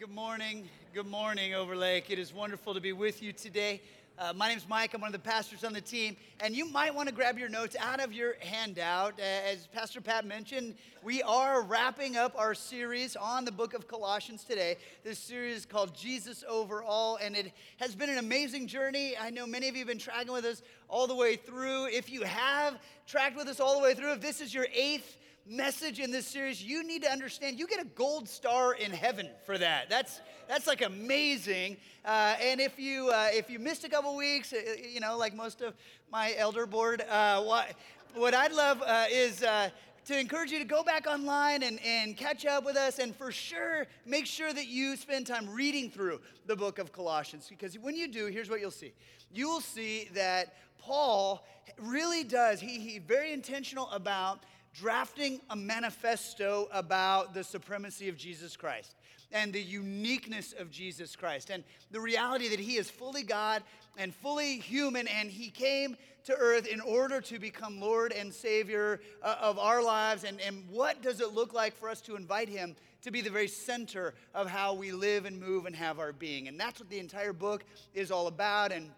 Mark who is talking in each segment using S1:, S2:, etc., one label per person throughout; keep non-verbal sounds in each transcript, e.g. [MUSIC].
S1: Good morning. Good morning, Overlake. It is wonderful to be with you today. Uh, my is Mike. I'm one of the pastors on the team. And you might want to grab your notes out of your handout. As Pastor Pat mentioned, we are wrapping up our series on the book of Colossians today. This series is called Jesus Over All, and it has been an amazing journey. I know many of you have been tracking with us all the way through. If you have tracked with us all the way through, if this is your eighth message in this series, you need to understand you get a gold star in heaven for that. That's that's like amazing. Uh, and if you uh, if you missed a couple weeks, uh, you know, like most of my elder board, uh, what what I'd love uh, is. Uh, to encourage you to go back online and, and catch up with us, and for sure, make sure that you spend time reading through the book of Colossians. Because when you do, here's what you'll see you will see that Paul really does, he, he very intentional about drafting a manifesto about the supremacy of Jesus Christ and the uniqueness of Jesus Christ and the reality that he is fully God and fully human and he came to earth in order to become Lord and Savior uh, of our lives. And, and what does it look like for us to invite him to be the very center of how we live and move and have our being? And that's what the entire book is all about. And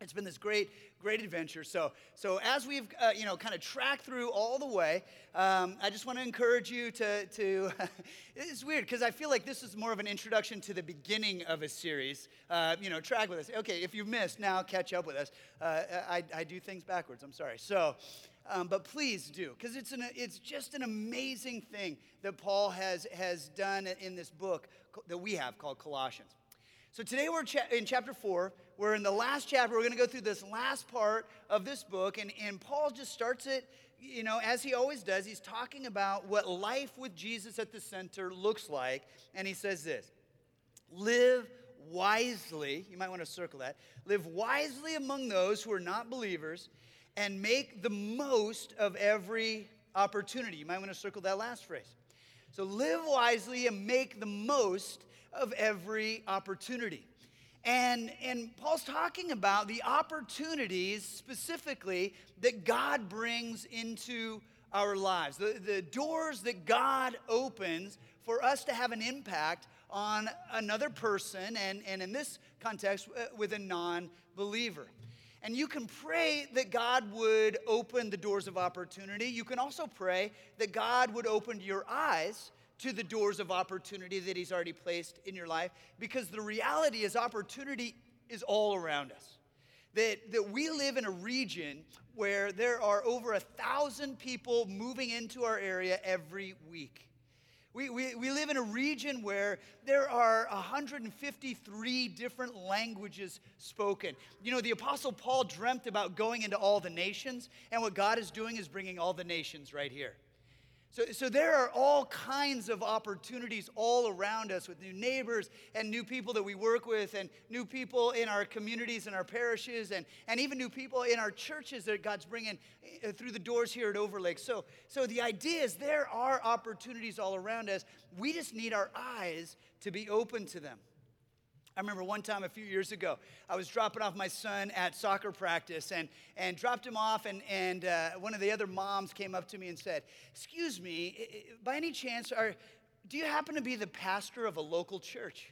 S1: it's been this great great adventure. So, so as we've uh, you know kind of tracked through all the way, um, I just want to encourage you to to. [LAUGHS] it's weird because I feel like this is more of an introduction to the beginning of a series. Uh, you know, track with us. Okay, if you've missed, now catch up with us. Uh, I, I do things backwards. I'm sorry. So. Um, but please do, because it's, an, it's just an amazing thing that Paul has, has done in this book that we have called Colossians. So today we're cha- in chapter four. We're in the last chapter. We're going to go through this last part of this book. And, and Paul just starts it, you know, as he always does. He's talking about what life with Jesus at the center looks like. And he says this Live wisely. You might want to circle that. Live wisely among those who are not believers and make the most of every opportunity. You might want to circle that last phrase. So live wisely and make the most of every opportunity. And, and Paul's talking about the opportunities specifically that God brings into our lives, the, the doors that God opens for us to have an impact on another person, and, and in this context, uh, with a non believer. And you can pray that God would open the doors of opportunity. You can also pray that God would open your eyes to the doors of opportunity that He's already placed in your life because the reality is, opportunity is all around us. That, that we live in a region where there are over a thousand people moving into our area every week. We, we, we live in a region where there are 153 different languages spoken. You know, the Apostle Paul dreamt about going into all the nations, and what God is doing is bringing all the nations right here. So, so there are all kinds of opportunities all around us with new neighbors and new people that we work with and new people in our communities and our parishes and, and even new people in our churches that God's bringing eh, through the doors here at Overlake. So, so the idea is there are opportunities all around us. We just need our eyes to be open to them. I remember one time a few years ago, I was dropping off my son at soccer practice and, and dropped him off, and, and uh, one of the other moms came up to me and said, Excuse me, by any chance, are, do you happen to be the pastor of a local church?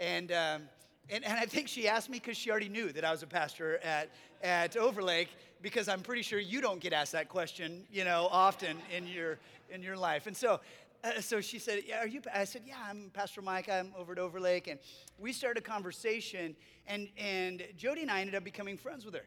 S1: And, um, and, and I think she asked me because she already knew that I was a pastor at, at Overlake, because I'm pretty sure you don't get asked that question, you know, often in your, in your life. And so uh, so she said, yeah, are you? I said, yeah, I'm Pastor Mike. I'm over at Overlake. And we started a conversation, and, and Jody and I ended up becoming friends with her.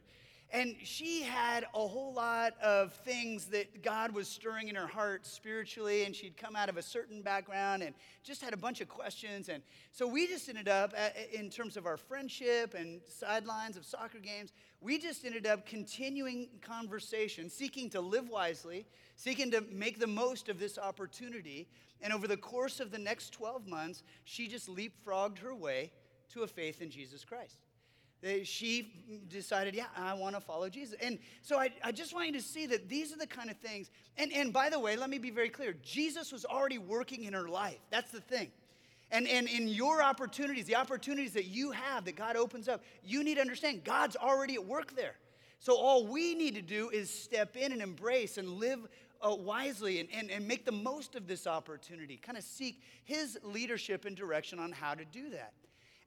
S1: And she had a whole lot of things that God was stirring in her heart spiritually, and she'd come out of a certain background and just had a bunch of questions. And so we just ended up, uh, in terms of our friendship and sidelines of soccer games, we just ended up continuing conversation, seeking to live wisely, seeking to make the most of this opportunity. And over the course of the next 12 months, she just leapfrogged her way to a faith in Jesus Christ. She decided, yeah, I want to follow Jesus. And so I, I just want you to see that these are the kind of things. And, and by the way, let me be very clear Jesus was already working in her life. That's the thing. And, and in your opportunities, the opportunities that you have that God opens up, you need to understand God's already at work there. So all we need to do is step in and embrace and live uh, wisely and, and, and make the most of this opportunity. Kind of seek his leadership and direction on how to do that.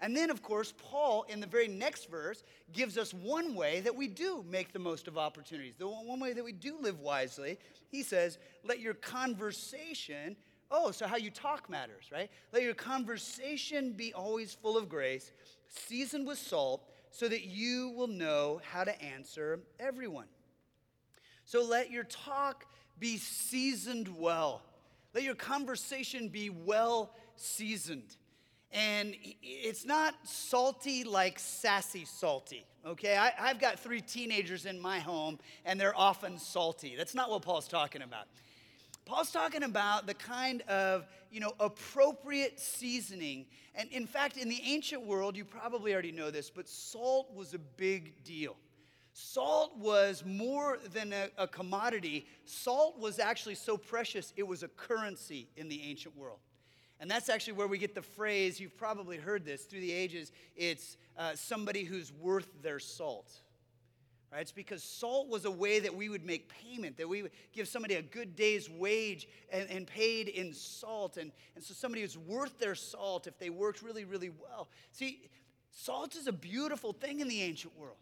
S1: And then, of course, Paul, in the very next verse, gives us one way that we do make the most of opportunities, the one way that we do live wisely. He says, Let your conversation, oh, so how you talk matters, right? Let your conversation be always full of grace, seasoned with salt, so that you will know how to answer everyone. So let your talk be seasoned well. Let your conversation be well seasoned. And it's not salty like sassy salty, okay? I, have got three teenagers in my home, and they're often salty. That's not what Paul's talking about. Paul's talking about the kind of, you know, appropriate seasoning. And in fact, in the ancient world, you probably already know this, but salt was a big deal. Salt was more than a, a commodity. Salt was actually so precious, it was a currency in the ancient world. And that's actually where we get the phrase, you've probably heard this through the ages, it's uh, somebody who's worth their salt. Right? It's because salt was a way that we would make payment, that we would give somebody a good day's wage and, and paid in salt. And, and so somebody who's worth their salt if they worked really, really well. See, salt is a beautiful thing in the ancient world.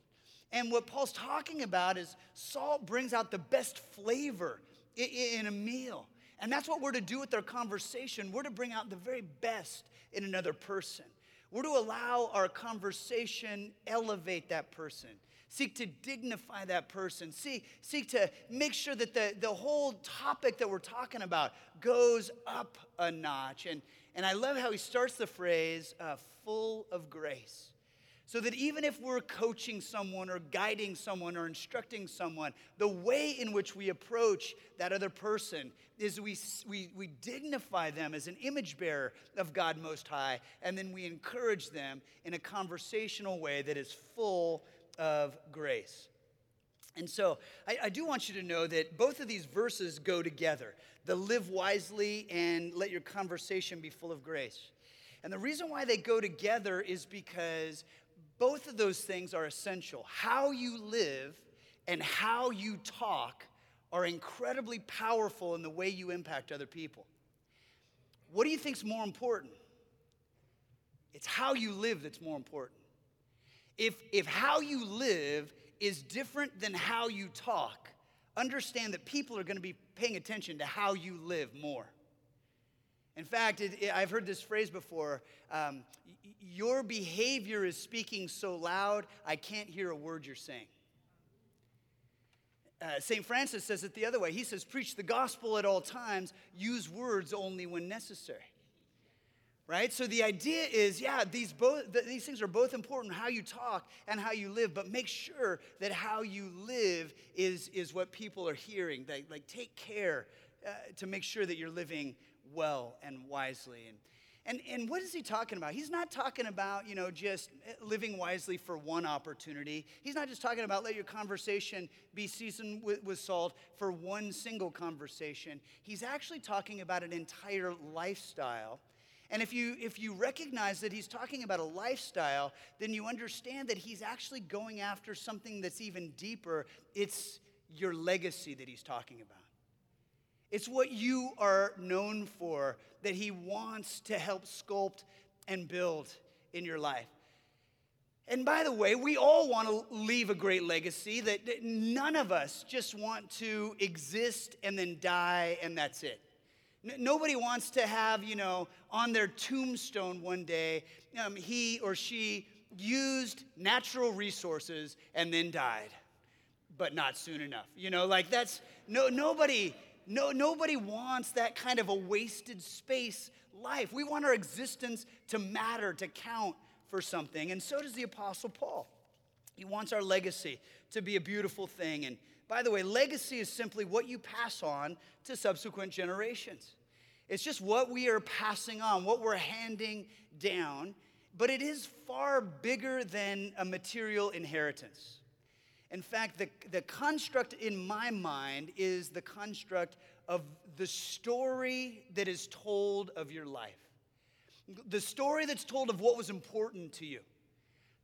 S1: And what Paul's talking about is salt brings out the best flavor in, in a meal. And that's what we're to do with our conversation. We're to bring out the very best in another person. We're to allow our conversation elevate that person. Seek to dignify that person. See, seek to make sure that the, the whole topic that we're talking about goes up a notch. And, and I love how he starts the phrase, uh, full of grace. So that even if we're coaching someone or guiding someone or instructing someone, the way in which we approach that other person is we, we, we dignify them as an image bearer of God Most High, and then we encourage them in a conversational way that is full of grace. And so I, I, do want you to know that both of these verses go together the live wisely and let your conversation be full of grace. And the reason why they go together is because both of those things are essential. How you live and how you talk are incredibly powerful in the way you impact other people. What do you think is more important? It's how you live that's more important. If, if how you live is different than how you talk, understand that people are going to be paying attention to how you live more. In fact, it, it, I've heard this phrase before um, your behavior is speaking so loud, I can't hear a word you're saying. Uh, St. Francis says it the other way. He says, Preach the gospel at all times, use words only when necessary. Right? So the idea is, yeah, these, both, these things are both important how you talk and how you live, but make sure that how you live is, is what people are hearing. They, like, take care uh, to make sure that you're living well and wisely. And, and, and what is he talking about? He's not talking about, you know, just living wisely for one opportunity. He's not just talking about let your conversation be seasoned with, with salt for one single conversation. He's actually talking about an entire lifestyle. And if you, if you recognize that he's talking about a lifestyle, then you understand that he's actually going after something that's even deeper. It's your legacy that he's talking about. It's what you are known for that He wants to help sculpt and build in your life. And by the way, we all want to leave a great legacy that, none of us just want to exist and then die and that's it. N- nobody wants to have, you know, on their tombstone one day, um, he or she used natural resources and then died, but not soon enough. You know, like that's no nobody no, nobody wants that kind of a wasted space life. We want our existence to matter, to count for something. And so does the Apostle Paul. He wants our legacy to be a beautiful thing. And by the way, legacy is simply what you pass on to subsequent generations. It's just what we are passing on, what we're handing down, but it is far bigger than a material inheritance. In fact, the, the construct in my mind is the construct of the story that is told of your life. The story that's told of what was important to you.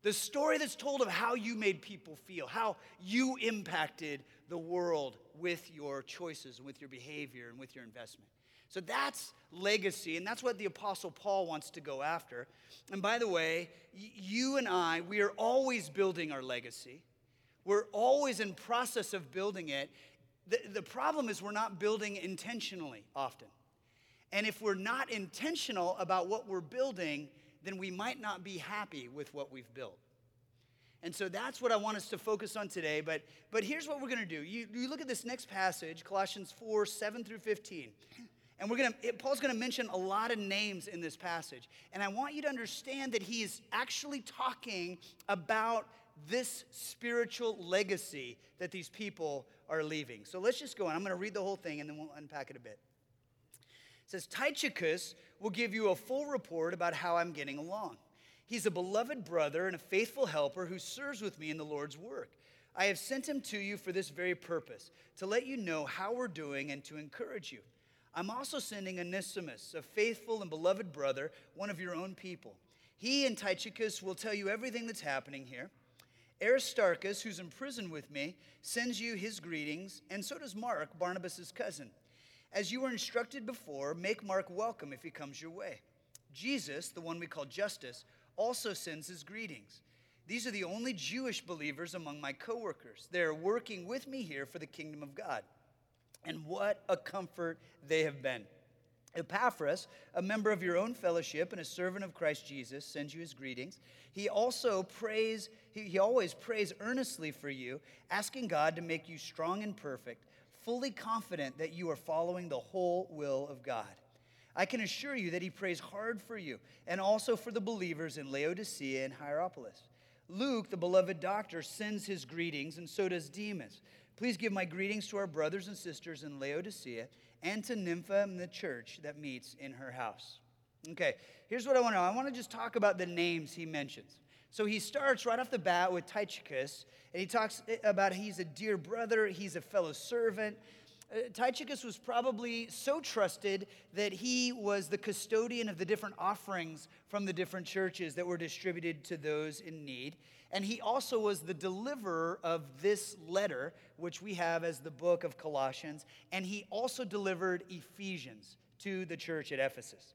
S1: The story that's told of how you made people feel, how you impacted the world with your choices, with your behavior, and with your investment. So that's legacy, and that's what the Apostle Paul wants to go after. And by the way, you and I, we are always building our legacy. We're always in process of building it. The, the problem is we're not building intentionally often. And if we're not intentional about what we're building, then we might not be happy with what we've built. And so that's what I want us to focus on today. But, but here's what we're going to do. You, you look at this next passage, Colossians 4 7 through 15. And we're gonna, Paul's gonna mention a lot of names in this passage. And I want you to understand that he's actually talking about this spiritual legacy that these people are leaving. So let's just go on. I'm gonna read the whole thing and then we'll unpack it a bit. It says, Tychicus will give you a full report about how I'm getting along. He's a beloved brother and a faithful helper who serves with me in the Lord's work. I have sent him to you for this very purpose, to let you know how we're doing and to encourage you. I'm also sending Onesimus, a faithful and beloved brother, one of your own people. He and Tychicus will tell you everything that's happening here. Aristarchus, who's in prison with me, sends you his greetings, and so does Mark, Barnabas' cousin. As you were instructed before, make Mark welcome if he comes your way. Jesus, the one we call Justus, also sends his greetings. These are the only Jewish believers among my coworkers. They are working with me here for the kingdom of God. And what a comfort they have been. Epaphras, a member of your own fellowship and a servant of Christ Jesus, sends you his greetings. He also prays, he, he always prays earnestly for you, asking God to make you strong and perfect, fully confident that you are following the whole will of God. I can assure you that he prays hard for you and also for the believers in Laodicea and Hierapolis. Luke, the beloved doctor, sends his greetings, and so does Demas. Please give my greetings to our brothers and sisters in Laodicea and to Nympha and the church that meets in her house. Okay, here's what I want to know. I want to just talk about the names he mentions. So he starts right off the bat with Tychicus, and he talks about he's a dear brother, he's a fellow servant. Uh, Tychicus was probably so trusted that he was the custodian of the different offerings from the different churches that were distributed to those in need. And he also was the deliverer of this letter, which we have as the book of Colossians. And he also delivered Ephesians to the church at Ephesus.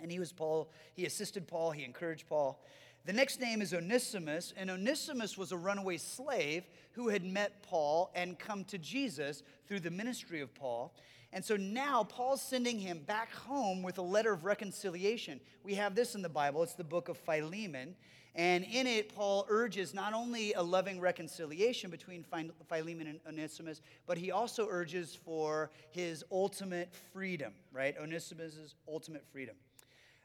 S1: And he was Paul, he assisted Paul, he encouraged Paul. The next name is Onesimus, and Onesimus was a runaway slave who had met Paul and come to Jesus through the ministry of Paul. And so now Paul's sending him back home with a letter of reconciliation. We have this in the Bible, it's the book of Philemon. And in it, Paul urges not only a loving reconciliation between Philemon and Onesimus, but he also urges for his ultimate freedom, right? Onesimus' ultimate freedom.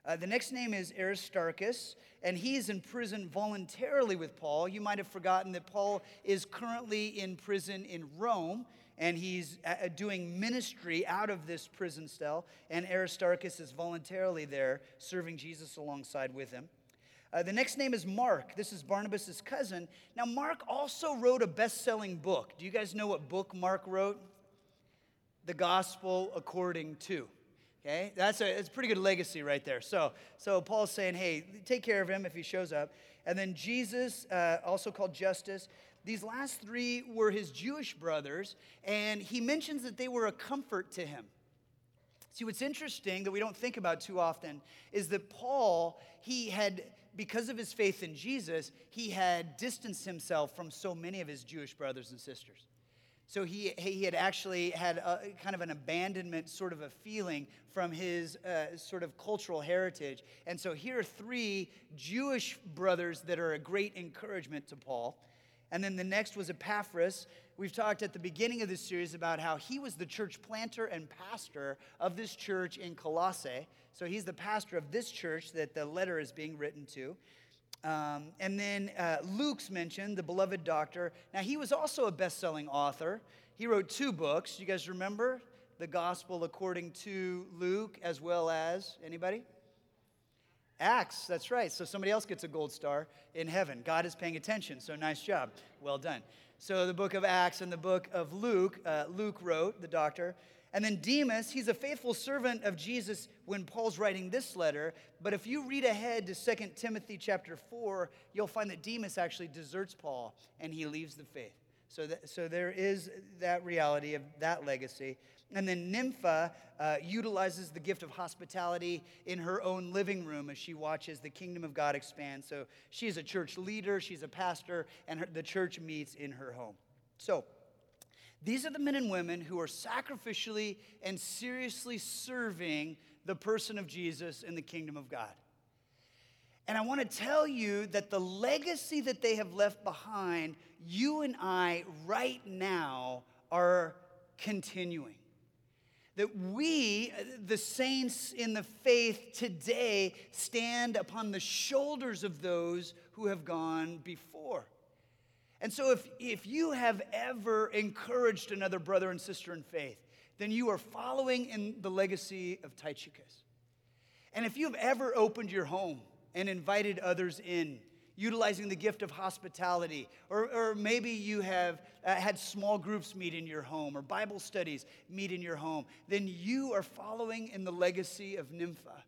S1: Uh, the next name is Aristarchus, and he's in prison voluntarily with Paul. You might have forgotten that Paul is currently in prison in Rome, and he's uh, doing ministry out of this prison cell, and Aristarchus is voluntarily there serving Jesus alongside with him. Uh, the next name is Mark. This is Barnabas' cousin. Now, Mark also wrote a best selling book. Do you guys know what book Mark wrote? The Gospel According to. Okay, that's a, it's a pretty good legacy right there. So, so Paul's saying, hey, take care of him if he shows up. And then Jesus, uh, also called Justus, these last three were his Jewish brothers, and he mentions that they were a comfort to him. See, what's interesting that we don't think about too often is that Paul, he had because of his faith in Jesus, he had distanced himself from so many of his Jewish brothers and sisters. So he, he had actually had a, kind of an abandonment sort of a feeling from his uh, sort of cultural heritage. And so here are three Jewish brothers that are a great encouragement to Paul. And then the next was Epaphras. We've talked at the beginning of this series about how he was the church planter and pastor of this church in Colossae. So he's the pastor of this church that the letter is being written to. Um, and then uh, Luke's mentioned, the beloved doctor. Now, he was also a best selling author. He wrote two books. You guys remember? The Gospel according to Luke, as well as anybody? Acts, that's right. So somebody else gets a gold star in heaven. God is paying attention, so nice job. Well done. So the book of Acts and the book of Luke, uh, Luke wrote, the doctor. And then Demas, he's a faithful servant of Jesus when Paul's writing this letter. But if you read ahead to 2 Timothy chapter 4, you'll find that Demas actually deserts Paul and he leaves the faith. So, that, so there is that reality of that legacy. And then Nympha uh, utilizes the gift of hospitality in her own living room as she watches the kingdom of God expand. So she is a church leader, she's a pastor, and her, the church meets in her home. So, these are the men and women who are sacrificially and seriously serving the person of Jesus in the kingdom of God. And I want to tell you that the legacy that they have left behind, you and I right now are continuing. That we, the saints in the faith today, stand upon the shoulders of those who have gone before. And so, if, if you have ever encouraged another brother and sister in faith, then you are following in the legacy of Tychicus. And if you've ever opened your home and invited others in, utilizing the gift of hospitality, or, or maybe you have uh, had small groups meet in your home or Bible studies meet in your home, then you are following in the legacy of Nympha.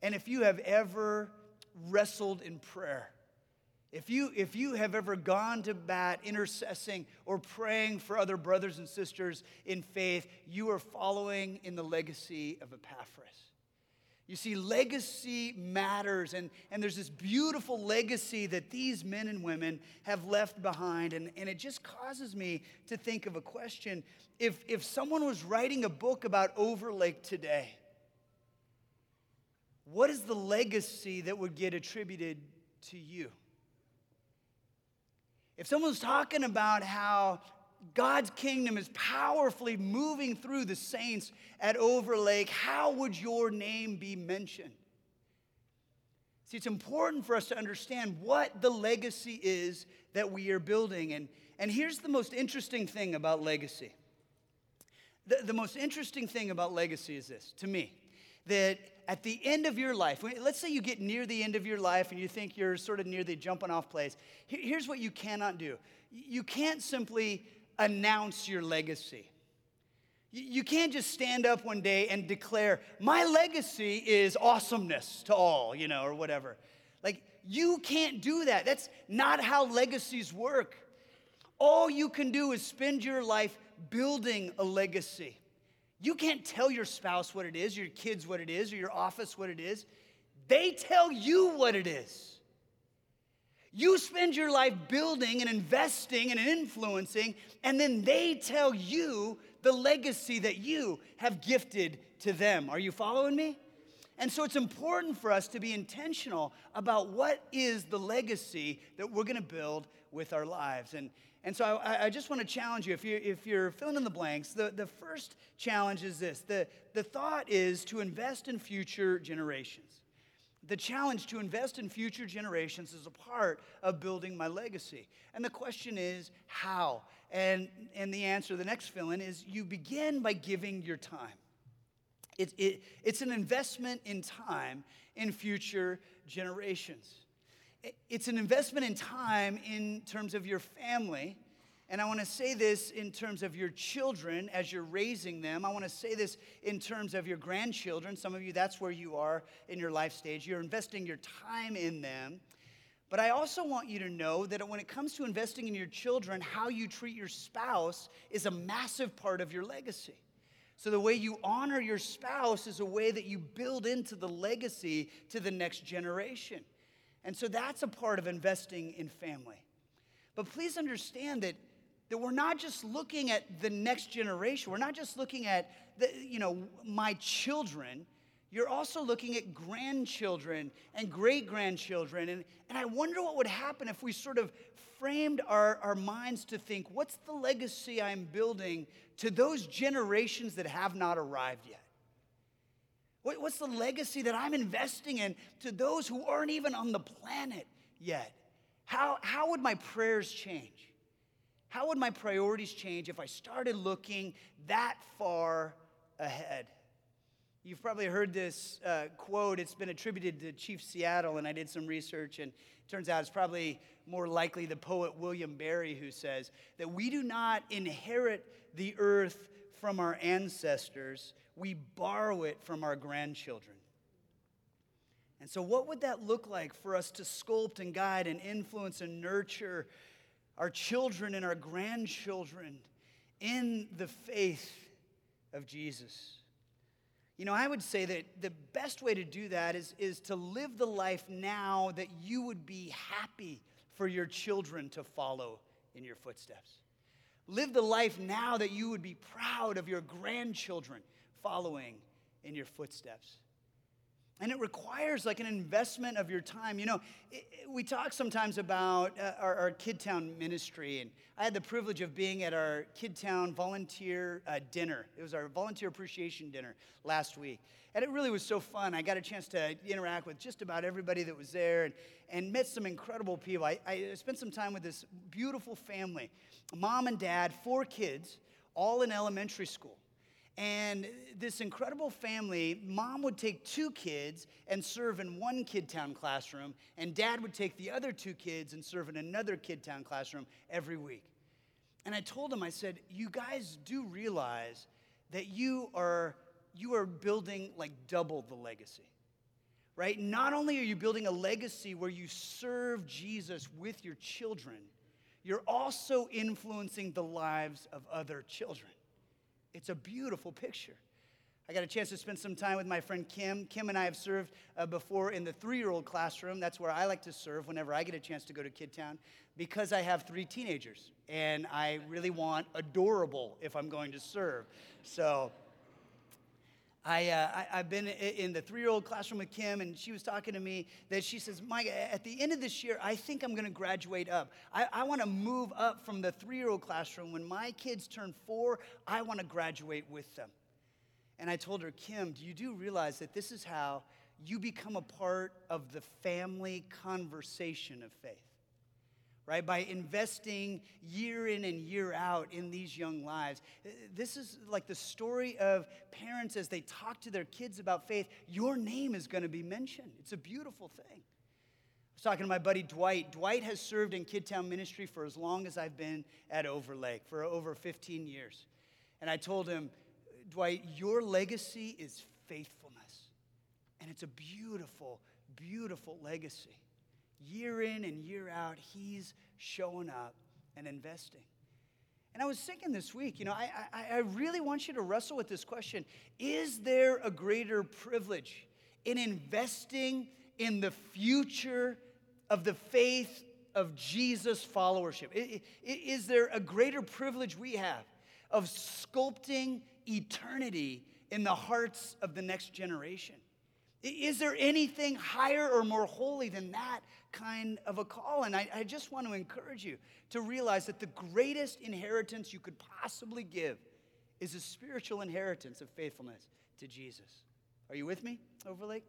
S1: And if you have ever wrestled in prayer, if you, if you have ever gone to bat intercessing or praying for other brothers and sisters in faith, you are following in the legacy of Epaphras. You see, legacy matters, and, and there's this beautiful legacy that these men and women have left behind. And, and it just causes me to think of a question. If, if someone was writing a book about Overlake today, what is the legacy that would get attributed to you? If someone's talking about how God's kingdom is powerfully moving through the saints at Overlake, how would your name be mentioned? See, it's important for us to understand what the legacy is that we are building. And, and here's the most interesting thing about legacy. The, the most interesting thing about legacy is this, to me, that at the end of your life, let's say you get near the end of your life and you think you're sort of near the jumping off place. Here's what you cannot do you can't simply announce your legacy. You can't just stand up one day and declare, My legacy is awesomeness to all, you know, or whatever. Like, you can't do that. That's not how legacies work. All you can do is spend your life building a legacy. You can't tell your spouse what it is, your kids what it is, or your office what it is. They tell you what it is. You spend your life building and investing and influencing, and then they tell you the legacy that you have gifted to them. Are you following me? And so it's important for us to be intentional about what is the legacy that we're going to build with our lives. And, and so I, I just want to challenge you if, you if you're filling in the blanks, the, the first challenge is this the, the thought is to invest in future generations. The challenge to invest in future generations is a part of building my legacy. And the question is, how? And, and the answer, the next fill in, is you begin by giving your time. It, it, it's an investment in time in future generations. It's an investment in time in terms of your family. And I want to say this in terms of your children as you're raising them. I want to say this in terms of your grandchildren. Some of you, that's where you are in your life stage. You're investing your time in them. But I also want you to know that when it comes to investing in your children, how you treat your spouse is a massive part of your legacy. So, the way you honor your spouse is a way that you build into the legacy to the next generation. And so that's a part of investing in family. But please understand that, that we're not just looking at the next generation, we're not just looking at the, you know, my children. You're also looking at grandchildren and great grandchildren. And, and I wonder what would happen if we sort of framed our, our minds to think what's the legacy I'm building to those generations that have not arrived yet? What's the legacy that I'm investing in to those who aren't even on the planet yet? How, how would my prayers change? How would my priorities change if I started looking that far ahead? You've probably heard this uh, quote. It's been attributed to Chief Seattle, and I did some research, and it turns out it's probably more likely the poet William Barry who says that we do not inherit the earth from our ancestors, we borrow it from our grandchildren. And so, what would that look like for us to sculpt and guide and influence and nurture our children and our grandchildren in the faith of Jesus? You know, I would say that the best way to do that is, is to live the life now that you would be happy for your children to follow in your footsteps. Live the life now that you would be proud of your grandchildren following in your footsteps. And it requires like an investment of your time. You know, it, it, we talk sometimes about uh, our, our Kid Town ministry, and I had the privilege of being at our Kid Town volunteer uh, dinner. It was our volunteer appreciation dinner last week. And it really was so fun. I got a chance to interact with just about everybody that was there and, and met some incredible people. I, I spent some time with this beautiful family mom and dad, four kids, all in elementary school. And this incredible family, mom would take two kids and serve in one Kid Town classroom, and dad would take the other two kids and serve in another Kid Town classroom every week. And I told him, I said, You guys do realize that you are, you are building like double the legacy, right? Not only are you building a legacy where you serve Jesus with your children, you're also influencing the lives of other children. It's a beautiful picture. I got a chance to spend some time with my friend Kim. Kim and I have served uh, before in the three year old classroom. That's where I like to serve whenever I get a chance to go to Kid Town because I have three teenagers and I really want adorable if I'm going to serve. So I, uh, I, have been in the three year old classroom with Kim, and she was talking to me that she says, Mike, at the end of this year, I think I'm going to graduate up. I, I want to move up from the three year old classroom. When my kids turn four, I want to graduate with them. And I told her, Kim, do you do realize that this is how you become a part of the family conversation of faith? Right? By investing year in and year out in these young lives. Uh, this is like the story of parents as they talk to their kids about faith. Your name is going to be mentioned. It's a beautiful thing. I was talking to my buddy Dwight. Dwight has served in Kidtown ministry for as long as I've been at Overlake, for over 15 years. And I told him, Dwight, your legacy is faithfulness. And it's a beautiful, beautiful legacy. Year in and year out, he's showing up and investing. And I was thinking this week, you know, I, I, I really want you to wrestle with this question Is there a greater privilege in investing in the future of the faith of Jesus followership? Is there a greater privilege we have of sculpting eternity in the hearts of the next generation? Is there anything higher or more holy than that kind of a call? And I, I, just want to encourage you to realize that the greatest inheritance you could possibly give is a spiritual inheritance of faithfulness to Jesus. Are you with me, Overlake?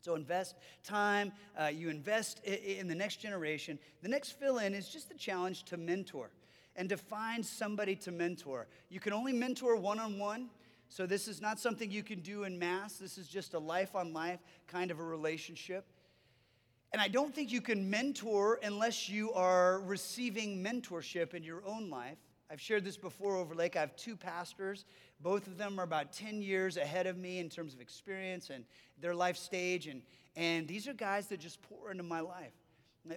S1: So invest time, uh, you invest in the next generation. The next fill in is just the challenge to mentor and to find somebody to mentor. You can only mentor one on one. So, this is not something you can do in mass. This is just a life on life kind of a relationship. And I don't think you can mentor unless you are receiving mentorship in your own life. I've shared this before Overlake. I have two pastors. Both of them are about 10 years ahead of me in terms of experience and their life stage. And, and these are guys that just pour into my life.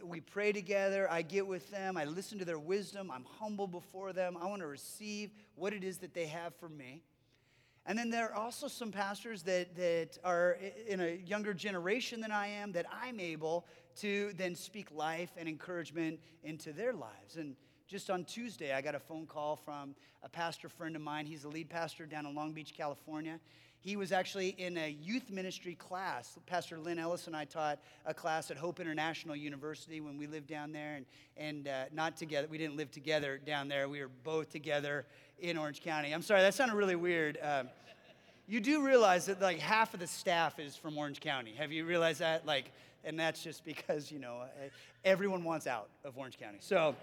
S1: We pray together. I get with them. I listen to their wisdom. I'm humble before them. I want to receive what it is that they have for me. And then there are also some pastors that, that are in a younger generation than I am that I'm able to then speak life and encouragement into their lives. And just on Tuesday, I got a phone call from a pastor friend of mine. He's the lead pastor down in Long Beach, California. He was actually in a youth ministry class. Pastor Lynn Ellis and I taught a class at Hope International University when we lived down there, and, and uh, not together. We didn't live together down there. We were both together in Orange County. I'm sorry, that sounded really weird. Um, you do realize that like half of the staff is from Orange County. Have you realized that? Like, and that's just because you know everyone wants out of Orange County. So.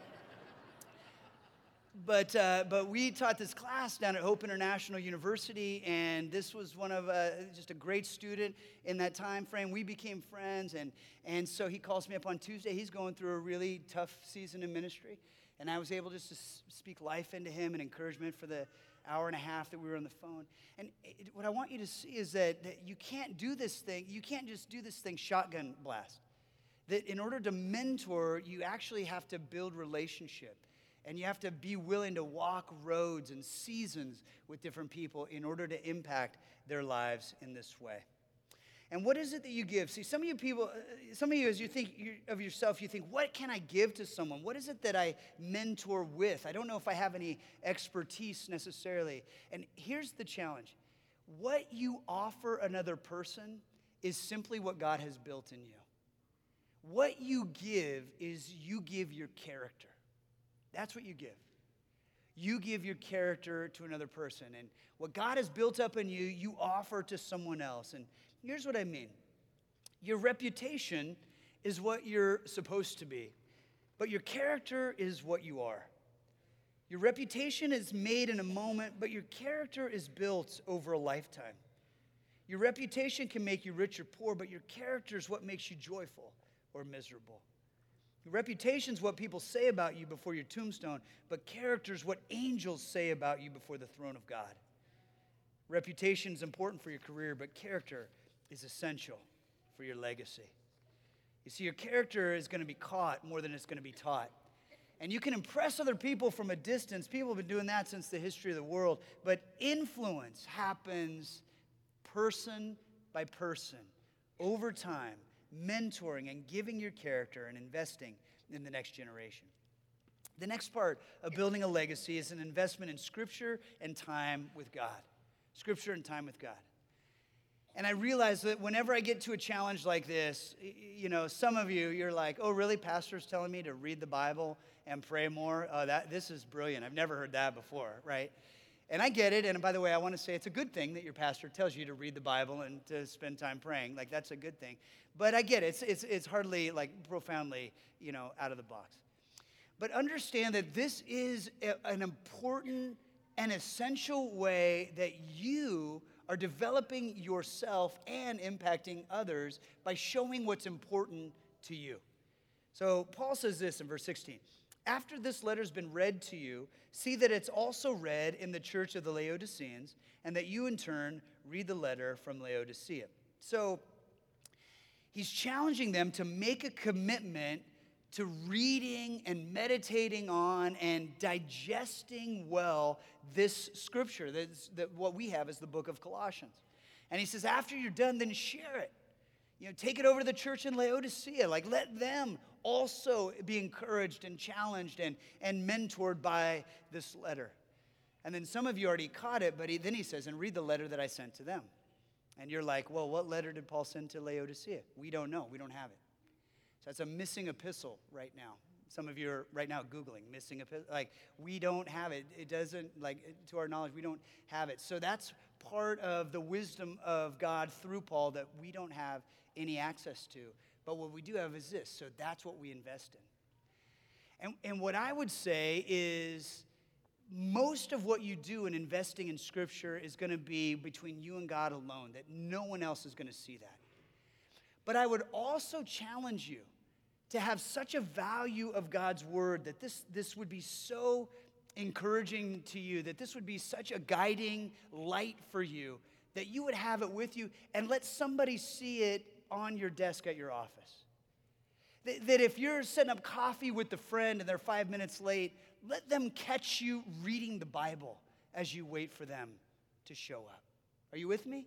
S1: But, uh, but we taught this class down at Hope International University, and this was one of uh, just a great student in that time frame. We became friends, and, and so he calls me up on Tuesday. He's going through a really tough season in ministry, and I was able just to speak life into him and encouragement for the, hour and a half that we were on the phone. And it, what I want you to see is that, that you can't do this thing, you can't just do this thing shotgun blast. That in order to mentor, you actually have to build relationship. And you have to be willing to walk roads and seasons with different people in order to impact their lives in this way. And what is it that you give? See, some of you people, uh, some of you, as you think of yourself, you think, what can I give to someone? What is it that I mentor with? I don't know if I have any expertise necessarily. And here's the challenge what you offer another person is simply what God has built in you. What you give is you give your character. That's what you give. You give your character to another person. And what God has built up in you, you offer to someone else. And Here's what I mean your reputation is what you're supposed to be, but your character is what you are. Your reputation is made in a moment, but your character is built over a lifetime. Your reputation can make you rich or poor, but your character is what makes you joyful or miserable. Your reputation is what people say about you before your tombstone, but character is what angels say about you before the throne of God. Reputation is important for your career, but character is essential for your legacy. You see, your character is going to be caught more than it's going to be taught. And you can impress other people from a distance. People have been doing that since the history of the world. But influence happens person by person over time, mentoring and giving your character and investing in the next generation. The next part of building a legacy is an investment in Scripture and time with God. Scripture and time with God. And I realize that whenever I get to a challenge like this, you know, some of you, you're like, oh, really? Pastor's telling me to read the Bible and pray more? Oh, that, this is brilliant. I've never heard that before, right? And I get it. And by the way, I want to say it's a good thing that your pastor tells you to read the Bible and to spend time praying. Like, that's a good thing. But I get it. It's, it's, it's hardly like profoundly, you know, out of the box. But understand that this is a, an important and essential way that you are developing yourself and impacting others by showing what's important to you. So Paul says this in verse 16 After this letter's been read to you, see that it's also read in the church of the Laodiceans, and that you in turn read the letter from Laodicea. So he's challenging them to make a commitment to reading and meditating on and digesting well this scripture that's, that what we have is the book of Colossians. And he says, after you're done, then share it. You know, take it over to the church in Laodicea. Like, let them also be encouraged and challenged and, and mentored by this letter. And then some of you already caught it, but he, then he says, and read the letter that I sent to them. And you're like, well, what letter did Paul send to Laodicea? We don't know. We don't have it. So that's a missing epistle right now. Some of you are right now Googling missing epistle. Like, we don't have it. It doesn't, like, to our knowledge, we don't have it. So that's part of the wisdom of God through Paul that we don't have any access to. But what we do have is this. So that's what we invest in. And, and what I would say is most of what you do in investing in Scripture is going to be between you and God alone, that no one else is going to see that. But I would also challenge you to have such a value of God's word that this, this would be so encouraging to you, that this would be such a guiding light for you, that you would have it with you and let somebody see it on your desk at your office. That, that if you're setting up coffee with a friend and they're five minutes late, let them catch you reading the Bible as you wait for them to show up. Are you with me?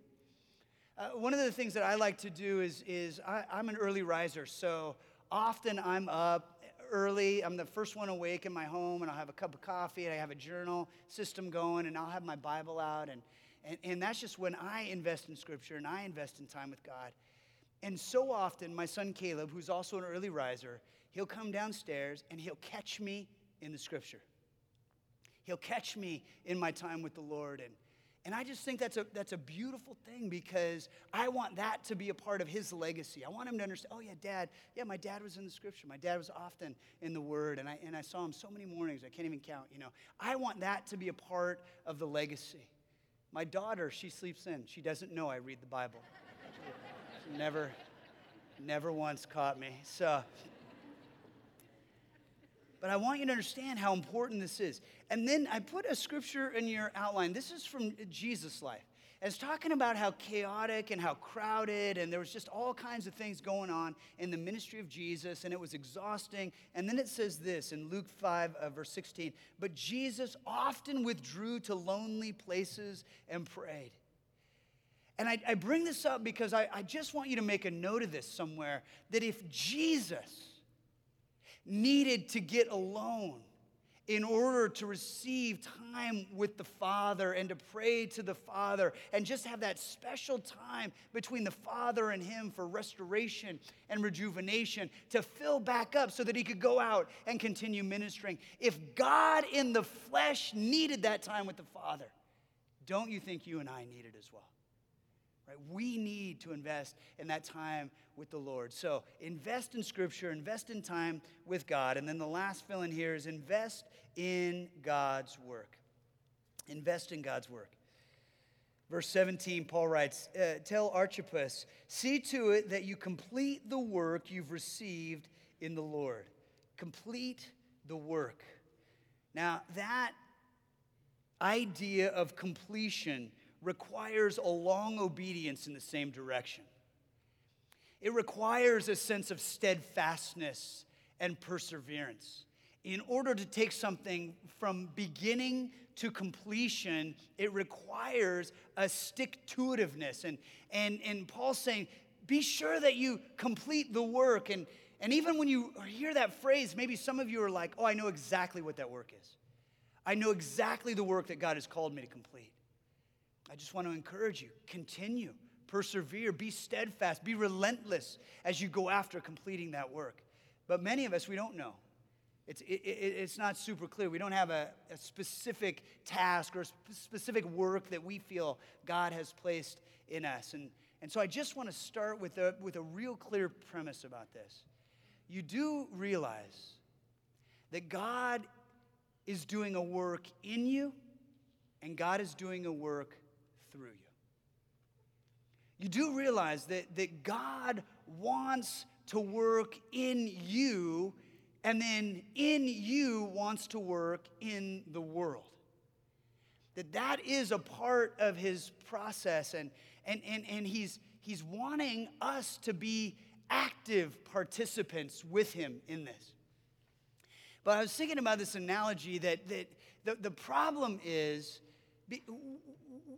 S1: Uh, one of the things that I like to do is, is I, I'm an early riser, so often I'm up early. I'm the first one awake in my home, and I'll have a cup of coffee, and I have a journal system going, and I'll have my Bible out. And, and, and that's just when I invest in Scripture and I invest in time with God. And so often, my son Caleb, who's also an early riser, he'll come downstairs and he'll catch me in the Scripture. He'll catch me in my time with the Lord. And, and I just think that's a, that's a beautiful thing because I want that to be a part of his legacy. I want him to understand, oh, yeah, dad, yeah, my dad was in the scripture. My dad was often in the word, and I, and I saw him so many mornings, I can't even count, you know. I want that to be a part of the legacy. My daughter, she sleeps in. She doesn't know I read the Bible. [LAUGHS] she never, never once caught me. So, but I want you to understand how important this is. And then I put a scripture in your outline. This is from Jesus' life. It's talking about how chaotic and how crowded, and there was just all kinds of things going on in the ministry of Jesus, and it was exhausting. And then it says this in Luke 5, uh, verse 16 But Jesus often withdrew to lonely places and prayed. And I, I bring this up because I, I just want you to make a note of this somewhere that if Jesus needed to get alone in order to receive time with the Father and to pray to the Father and just have that special time between the Father and Him for restoration and rejuvenation to fill back up so that He could go out and continue ministering. If God in the flesh needed that time with the Father, don't you think you and I need it as well? Right? We need to invest in that time with the Lord. So invest in Scripture, invest in time with God. And then the last fill in here is invest in God's work. Invest in God's work. Verse 17, Paul writes, uh, Tell Archippus, see to it that you complete the work you've received in the Lord. Complete the work. Now, that idea of completion requires a long obedience in the same direction. It requires a sense of steadfastness and perseverance. In order to take something from beginning to completion, it requires a stick to itiveness. And, and, and Paul's saying, be sure that you complete the work. And, and even when you hear that phrase, maybe some of you are like, oh, I know exactly what that work is. I know exactly the work that God has called me to complete. I just want to encourage you continue, persevere, be steadfast, be relentless as you go after completing that work. But many of us, we don't know. It's, it, it, it's not super clear. We don't have a, a specific task or specific work that we feel God has placed in us. And, and so I just want to start with a, with a real clear premise about this. You do realize that God is doing a work in you, and God is doing a work through you. You do realize that, that God wants to work in you, and then in you wants to work in the world. That that is a part of his process, and, and, and, and he's, he's wanting us to be active participants with him in this. But I was thinking about this analogy that, that the, the problem is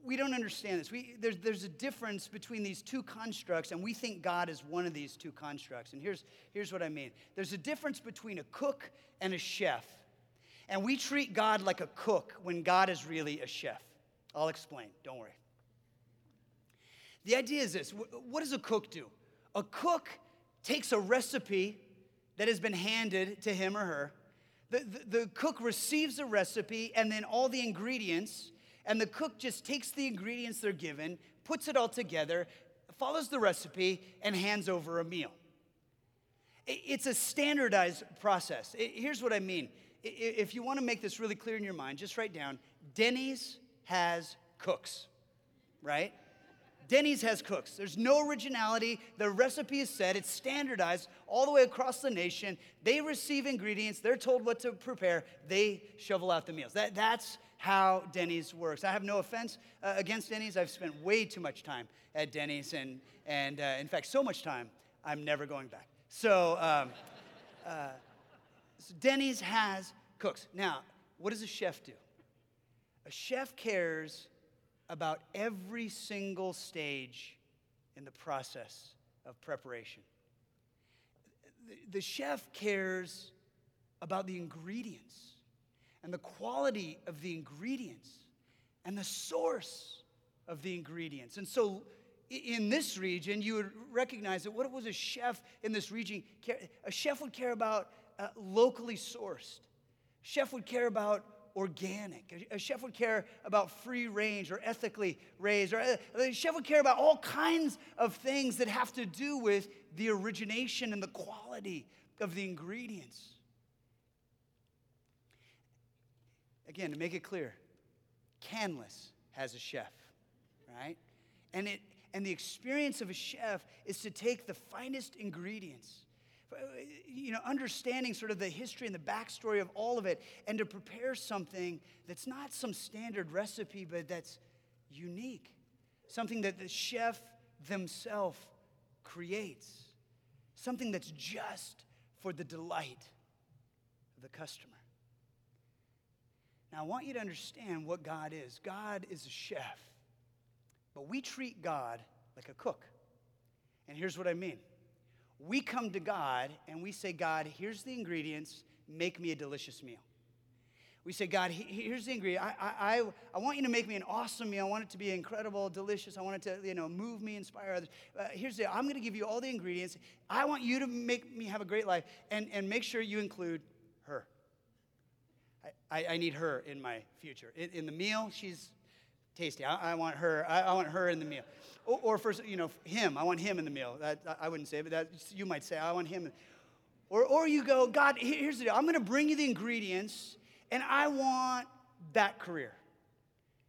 S1: we don't understand this. We, there's, there's a difference between these two constructs, and we think God is one of these two constructs. And here's, here's what I mean there's a difference between a cook and a chef. And we treat God like a cook when God is really a chef. I'll explain, don't worry. The idea is this what does a cook do? A cook takes a recipe that has been handed to him or her. The, the, the cook receives a recipe and then all the ingredients and the cook just takes the ingredients they're given, puts it all together, follows the recipe, and hands over a meal. It's a standardized process. Here's what I mean. If you want to make this really clear in your mind, just write down Denny's has cooks, right? Denny's has cooks. There's no originality. The recipe is set, it's standardized all the way across the nation. They receive ingredients, they're told what to prepare, they shovel out the meals. That, that's how Denny's works. I have no offense uh, against Denny's. I've spent way too much time at Denny's, and, and uh, in fact, so much time, I'm never going back. So, um, uh, so Denny's has cooks. Now, what does a chef do? A chef cares about every single stage in the process of preparation. The chef cares about the ingredients and the quality of the ingredients and the source of the ingredients. And so, in this region, you would recognize that what was a chef in this region? A chef would care about uh, locally sourced. Chef would care about organic. A chef would care about free range or ethically raised. Or uh, a chef would care about all kinds of things that have to do with the origination and the quality of the ingredients. Again, to make it clear, Canlis has a chef, right? And, it, and the experience of a chef is to take the finest ingredients, you know, understanding sort of the history and the backstory of all of it, and to prepare something that's not some standard recipe, but that's unique, something that the chef themselves creates, something that's just for the delight of the customer. Now, I want you to understand what God is. God is a chef, but we treat God like a cook. And here's what I mean we come to God and we say, God, here's the ingredients, make me a delicious meal. We say, God, here's the ingredient. I, I, I want you to make me an awesome meal. I want it to be incredible, delicious. I want it to, you know, move me, inspire others. Uh, here's the, I'm going to give you all the ingredients. I want you to make me have a great life and, and make sure you include. I, I, need her in my future. In, in the meal, she's tasty. I, I want her. I, I, want her in the meal. Or, or for you know him. I want him in the meal. That, I wouldn't say, but that you might say. I want him. Or, or you go, God. Here's the deal. I'm going to bring you the ingredients, and I want that career.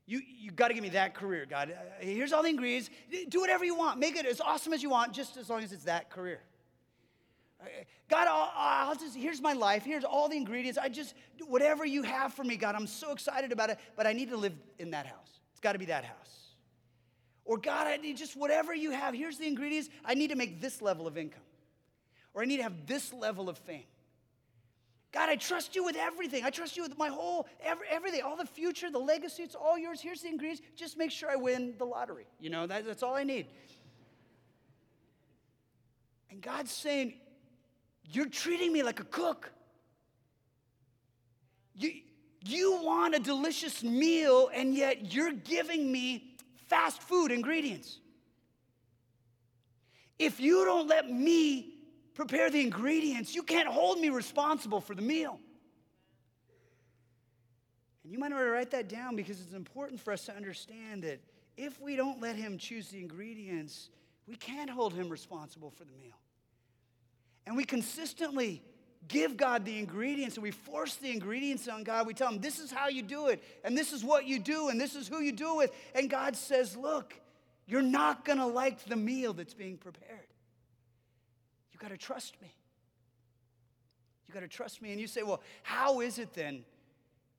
S1: You, you got to give me that career, God. Uh, here's all the ingredients. Do whatever you want. Make it as awesome as you want, just as long as it's that career. God, I'll, I'll, just, here's my life. Here's all the ingredients. I just, whatever you have for me, God, I'm so excited about it, but I need to live in that house. It's got to be that house. Or, God, I need just whatever you have. Here's the ingredients. I need to make this level of income. Or I need to have this level of fame. God, I trust you with everything. I trust you with my whole, every, everything, all the future, the legacy, it's all yours. Here's the ingredients. Just make sure I win the lottery. You know, that, that's all I need. And God's saying, you're treating me like a cook. You, you want a delicious meal, and yet you're giving me fast food ingredients. If you don't let me prepare the ingredients, you can't hold me responsible for the meal. And you might want to write that down because it's important for us to understand that if we don't let him choose the ingredients, we can't hold him responsible for the meal and we consistently give God the ingredients and we force the ingredients on God, we tell him, this is how you do it, and this is what you do, and this is who you do it with. And God says, look, you're not gonna like the meal that's being prepared. You gotta trust me. You gotta trust me. And you say, well, how is it then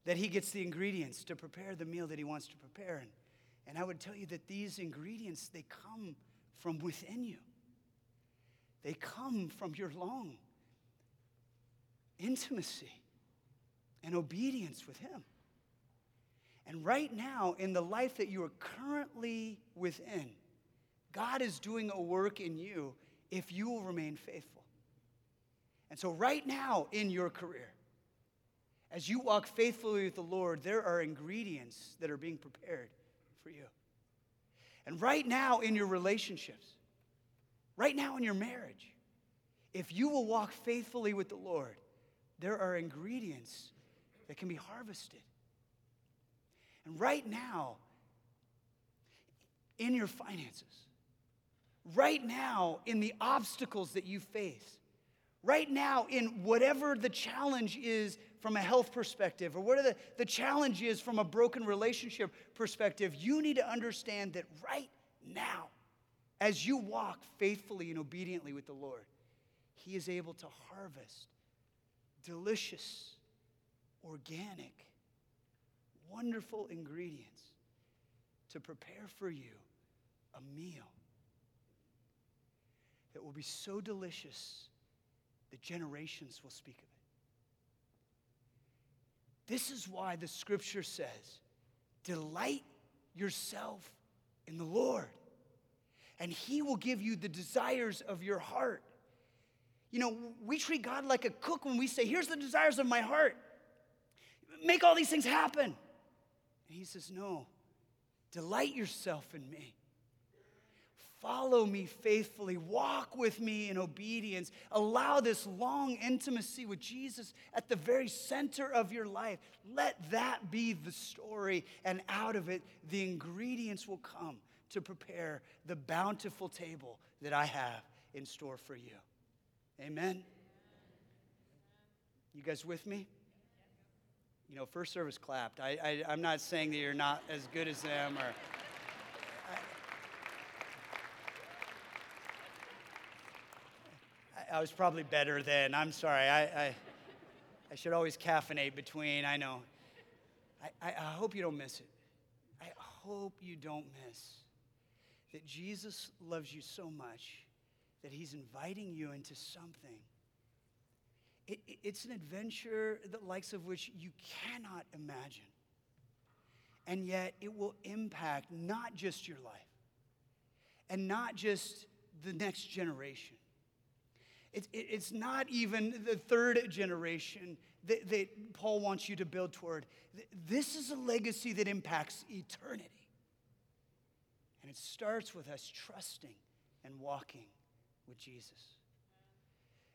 S1: that he gets the ingredients to prepare the meal that he wants to prepare? And, and I would tell you that these ingredients, they come from within you. They come from your long intimacy and obedience with Him. And right now, in the life that you are currently within, God is doing a work in you if you will remain faithful. And so, right now in your career, as you walk faithfully with the Lord, there are ingredients that are being prepared for you. And right now in your relationships, right now in your marriage, if you will walk faithfully with the Lord, there are ingredients that can be harvested. And right now, in your finances, right now, in the obstacles that you face, right now, in whatever the challenge is from a health perspective, or whatever the, the challenge is from a broken relationship perspective, you need to understand that right now, as you walk faithfully and obediently with the Lord, He is able to harvest delicious, organic, wonderful ingredients to prepare for you a meal that will be so delicious that generations will speak of it. This is why the scripture says, Delight yourself in the Lord and He will give you the desires of your heart. You know, we treat God like a cook when we say, Here's the desires of my heart. Make all these things happen. And He says, No, delight yourself in me. Follow me faithfully. Walk with me in obedience. Allow this long intimacy with Jesus at the very center of your life. Let that be the story, and out of it, the ingredients will come to prepare the bountiful table that I have in store for you. Amen. You guys with me? You know, first service clapped. I, I, am not saying that you're not as good as them or. I was probably better then. I'm sorry. I, I, I should always caffeinate between. I know. I, I, I hope you don't miss it. I hope you don't miss that Jesus loves you so much that he's inviting you into something. It, it, it's an adventure, the likes of which you cannot imagine. And yet, it will impact not just your life and not just the next generation. It, it, it's not even the third generation that Paul wants you to build toward. This is a legacy that impacts eternity. And it starts with us trusting and walking with Jesus.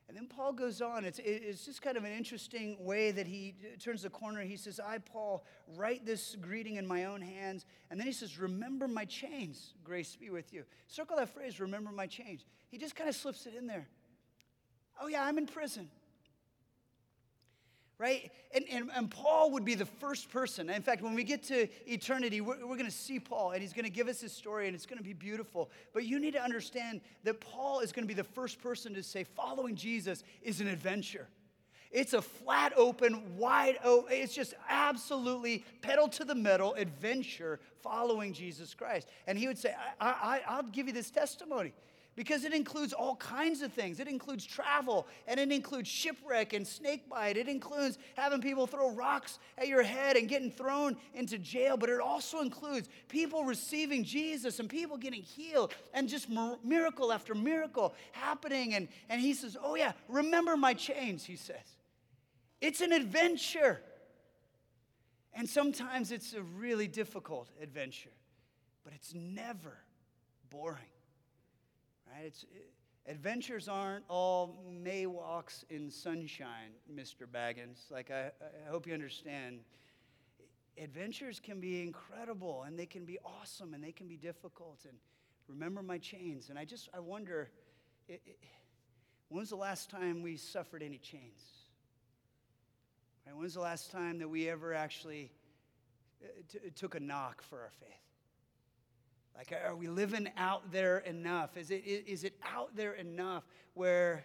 S1: And then Paul goes on. It's, it's just kind of an interesting way that he turns the corner. He says, I, Paul, write this greeting in my own hands. And then he says, Remember my chains. Grace be with you. Circle that phrase, remember my chains. He just kind of slips it in there. Oh, yeah, I'm in prison right? And, and, and Paul would be the first person. In fact, when we get to eternity, we're, we're going to see Paul and he's going to give us his story and it's going to be beautiful. But you need to understand that Paul is going to be the first person to say, following Jesus is an adventure. It's a flat open, wide open, it's just absolutely pedal to the metal adventure following Jesus Christ. And he would say, I, I, I'll give you this testimony because it includes all kinds of things. It includes travel, and it includes shipwreck and snakebite. It includes having people throw rocks at your head and getting thrown into jail, but it also includes people receiving Jesus and people getting healed and just miracle after miracle happening. And, and he says, Oh, yeah, remember my chains, he says. It's an adventure. And sometimes it's a really difficult adventure, but it's never boring right? It's, it, adventures aren't all May walks in sunshine, Mr. Baggins. Like, I, I hope you understand. Adventures can be incredible and they can be awesome and they can be difficult. And remember my chains. And I just, I wonder, it, it, when was the last time we suffered any chains? Right? When was the last time that we ever actually uh, t- took a knock for our faith? Like, are we living out there enough? Is it, is it out there enough where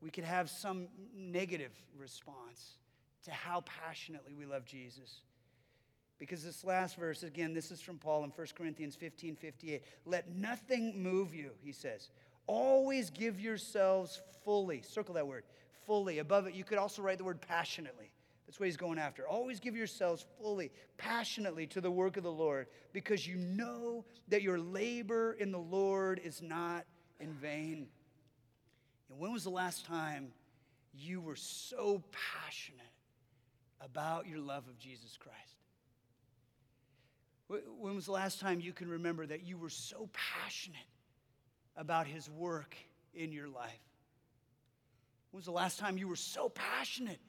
S1: we could have some negative response to how passionately we love Jesus? Because this last verse, again, this is from Paul in 1 Corinthians 15 58. Let nothing move you, he says. Always give yourselves fully. Circle that word, fully. Above it, you could also write the word passionately. That's what he's going after. Always give yourselves fully, passionately to the work of the Lord because you know that your labor in the Lord is not in vain. And when was the last time you were so passionate about your love of Jesus Christ? When was the last time you can remember that you were so passionate about his work in your life? When was the last time you were so passionate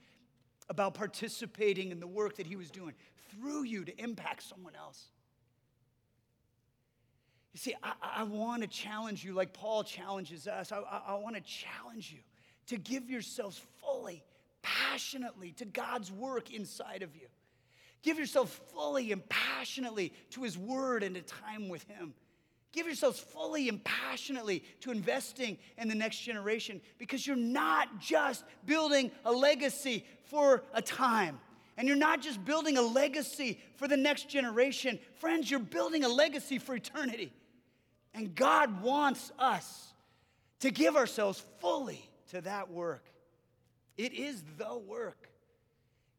S1: about participating in the work that he was doing through you to impact someone else. You see, I, I want to challenge you like Paul challenges us. I, I, I want to challenge you to give yourselves fully, passionately to God's work inside of you. Give yourself fully and passionately to his word and to time with him. Give yourselves fully and passionately to investing in the next generation because you're not just building a legacy for a time. And you're not just building a legacy for the next generation. Friends, you're building a legacy for eternity. And God wants us to give ourselves fully to that work. It is the work,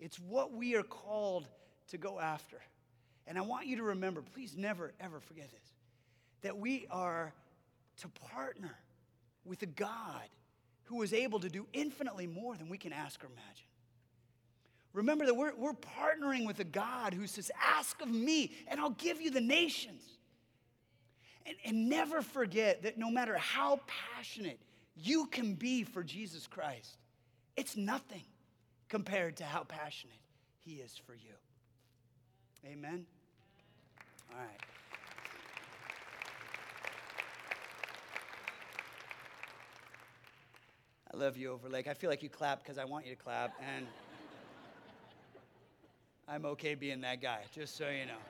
S1: it's what we are called to go after. And I want you to remember, please never, ever forget this that we are to partner with a God who is able to do infinitely more than we can ask or imagine. Remember that we're, we're partnering with a God who says, Ask of me, and I'll give you the nations. And, and never forget that no matter how passionate you can be for Jesus Christ, it's nothing compared to how passionate He is for you. Amen? All right. Love you, over Overlake. I feel like you clap because I want you to clap, and I'm okay being that guy, just so you know.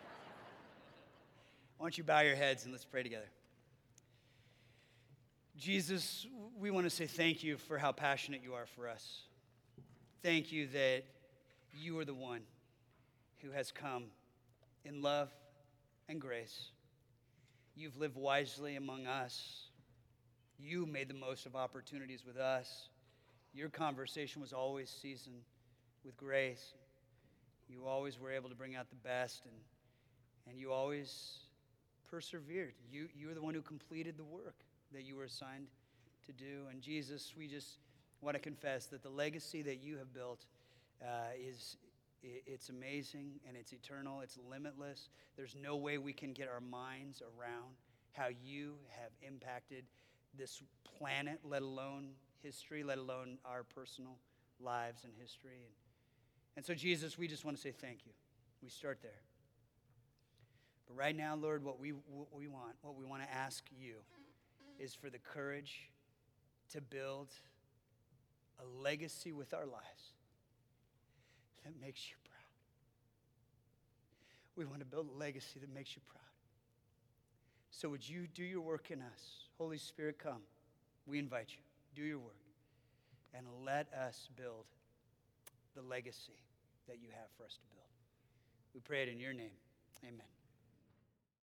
S1: Why don't you bow your heads and let's pray together? Jesus, we want to say thank you for how passionate you are for us. Thank you that you are the one who has come in love and grace. You've lived wisely among us. You made the most of opportunities with us. Your conversation was always seasoned with grace. You always were able to bring out the best, and, and you always persevered. You, you were the one who completed the work that you were assigned to do. And Jesus, we just want to confess that the legacy that you have built uh, is it's amazing and it's eternal. It's limitless. There's no way we can get our minds around how you have impacted this planet, let alone history, let alone our personal lives and history. And, and so, Jesus, we just want to say thank you. We start there. But right now, Lord, what we, what we want, what we want to ask you is for the courage to build a legacy with our lives that makes you proud. We want to build a legacy that makes you proud. So, would you do your work in us? Holy Spirit, come. We invite you. Do your work. And let us build the legacy that you have for us to build. We pray it in your name. Amen.